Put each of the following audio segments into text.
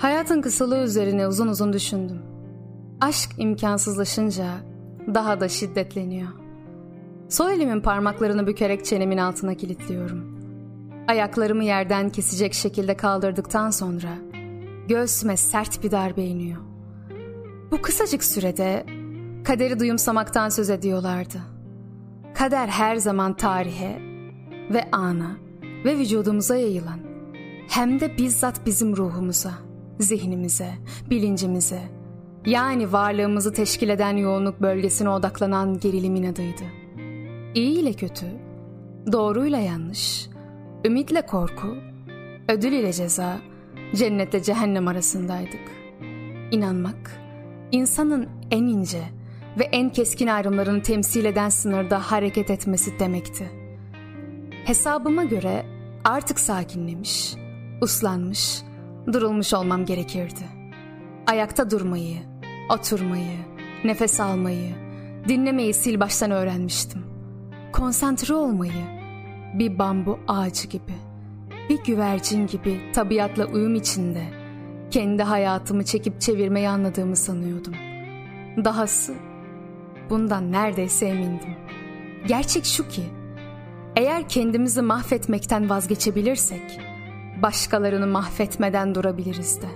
Hayatın kısalığı üzerine uzun uzun düşündüm. Aşk imkansızlaşınca daha da şiddetleniyor. Sol elimin parmaklarını bükerek çenemin altına kilitliyorum. Ayaklarımı yerden kesecek şekilde kaldırdıktan sonra göğsüme sert bir darbe iniyor. Bu kısacık sürede kaderi duyumsamaktan söz ediyorlardı. Kader her zaman tarihe ve ana ve vücudumuza yayılan hem de bizzat bizim ruhumuza, zihnimize, bilincimize yani varlığımızı teşkil eden yoğunluk bölgesine odaklanan gerilimin adıydı. İyi ile kötü, doğruyla yanlış, ümitle korku, ödül ile ceza, cennetle cehennem arasındaydık. İnanmak, insanın en ince ve en keskin ayrımlarını temsil eden sınırda hareket etmesi demekti. Hesabıma göre artık sakinlemiş, uslanmış, durulmuş olmam gerekirdi. Ayakta durmayı, oturmayı, nefes almayı, dinlemeyi sil baştan öğrenmiştim. Konsantre olmayı, bir bambu ağacı gibi, bir güvercin gibi tabiatla uyum içinde, kendi hayatımı çekip çevirmeyi anladığımı sanıyordum. Dahası, bundan neredeyse emindim. Gerçek şu ki, eğer kendimizi mahvetmekten vazgeçebilirsek, başkalarını mahvetmeden durabiliriz de.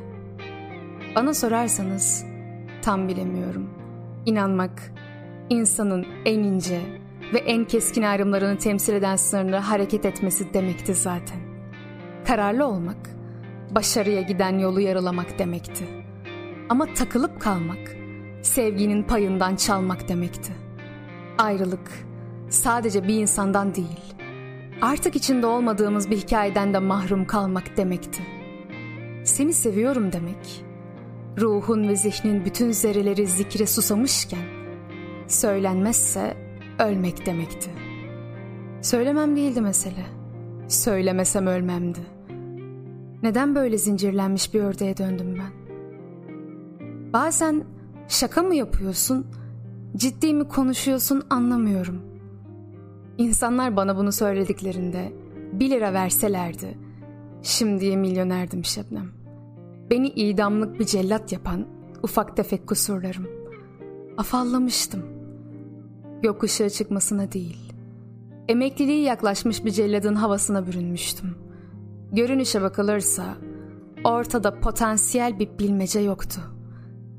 Bana sorarsanız tam bilemiyorum. İnanmak, insanın en ince ve en keskin ayrımlarını temsil eden sınırla hareket etmesi demekti zaten. Kararlı olmak, başarıya giden yolu yarılamak demekti. Ama takılıp kalmak, sevginin payından çalmak demekti. Ayrılık, sadece bir insandan değil, artık içinde olmadığımız bir hikayeden de mahrum kalmak demekti. Seni seviyorum demek, ruhun ve zihnin bütün zerreleri zikre susamışken, söylenmezse ölmek demekti. Söylemem değildi mesele, söylemesem ölmemdi. Neden böyle zincirlenmiş bir ördeğe döndüm ben? Bazen şaka mı yapıyorsun, ciddi mi konuşuyorsun anlamıyorum.'' İnsanlar bana bunu söylediklerinde bir lira verselerdi şimdiye milyonerdim Şebnem. Beni idamlık bir cellat yapan ufak tefek kusurlarım. Afallamıştım. Gökkuşağı çıkmasına değil. Emekliliği yaklaşmış bir celladın havasına bürünmüştüm. Görünüşe bakılırsa ortada potansiyel bir bilmece yoktu.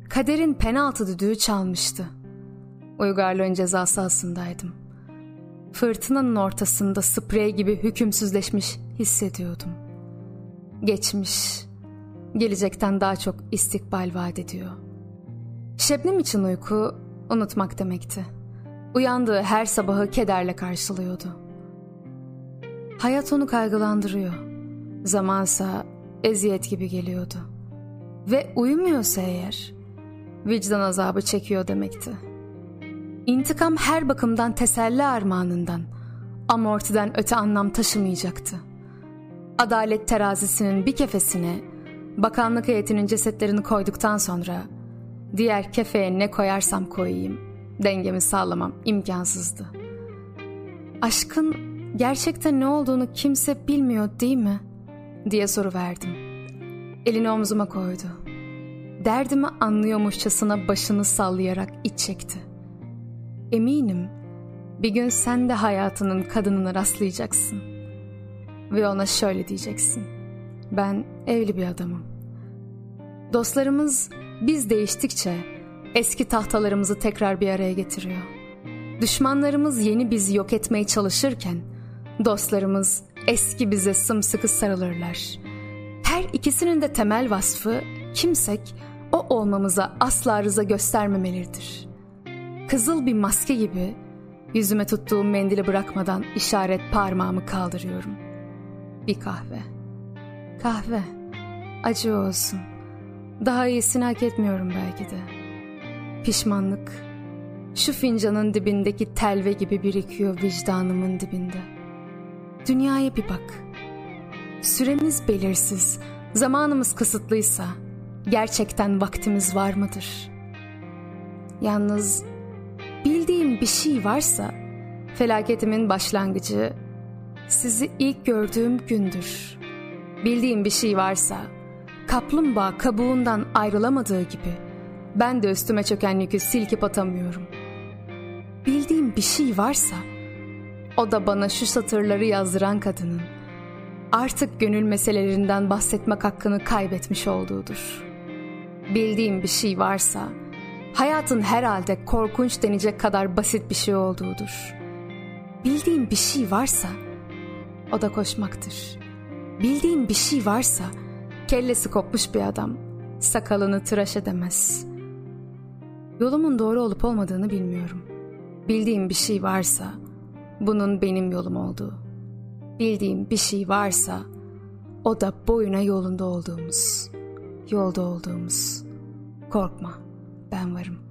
Kaderin penaltı düdüğü çalmıştı. Uygarlığın cezası aslındaydım.'' Fırtınanın ortasında sprey gibi hükümsüzleşmiş hissediyordum. Geçmiş, gelecekten daha çok istikbal vaat ediyor. Şebnem için uyku unutmak demekti. Uyandığı her sabahı kederle karşılıyordu. Hayat onu kaygılandırıyor. Zamansa eziyet gibi geliyordu. Ve uyumuyorsa eğer vicdan azabı çekiyor demekti.'' İntikam her bakımdan teselli armağanından, amortiden öte anlam taşımayacaktı. Adalet terazisinin bir kefesine, bakanlık heyetinin cesetlerini koyduktan sonra, diğer kefeye ne koyarsam koyayım, dengemi sağlamam imkansızdı. Aşkın gerçekten ne olduğunu kimse bilmiyor değil mi? diye soru verdim. Elini omzuma koydu. Derdimi anlıyormuşçasına başını sallayarak iç çekti. Eminim bir gün sen de hayatının kadınına rastlayacaksın. Ve ona şöyle diyeceksin. Ben evli bir adamım. Dostlarımız biz değiştikçe eski tahtalarımızı tekrar bir araya getiriyor. Düşmanlarımız yeni bizi yok etmeye çalışırken dostlarımız eski bize sımsıkı sarılırlar. Her ikisinin de temel vasfı kimsek o olmamıza asla rıza göstermemelidir.'' Kızıl bir maske gibi yüzüme tuttuğum mendili bırakmadan işaret parmağımı kaldırıyorum. Bir kahve. Kahve. Acı olsun. Daha iyisini hak etmiyorum belki de. Pişmanlık. Şu fincanın dibindeki telve gibi birikiyor vicdanımın dibinde. Dünyaya bir bak. Süremiz belirsiz, zamanımız kısıtlıysa gerçekten vaktimiz var mıdır? Yalnız Bildiğim bir şey varsa felaketimin başlangıcı sizi ilk gördüğüm gündür. Bildiğim bir şey varsa kaplumbağa kabuğundan ayrılamadığı gibi ben de üstüme çöken yükü silkip atamıyorum. Bildiğim bir şey varsa o da bana şu satırları yazdıran kadının artık gönül meselelerinden bahsetmek hakkını kaybetmiş olduğudur. Bildiğim bir şey varsa hayatın herhalde korkunç denecek kadar basit bir şey olduğudur. Bildiğim bir şey varsa o da koşmaktır. Bildiğim bir şey varsa kellesi kopmuş bir adam sakalını tıraş edemez. Yolumun doğru olup olmadığını bilmiyorum. Bildiğim bir şey varsa bunun benim yolum olduğu. Bildiğim bir şey varsa o da boyuna yolunda olduğumuz, yolda olduğumuz. Korkma, ben varım.''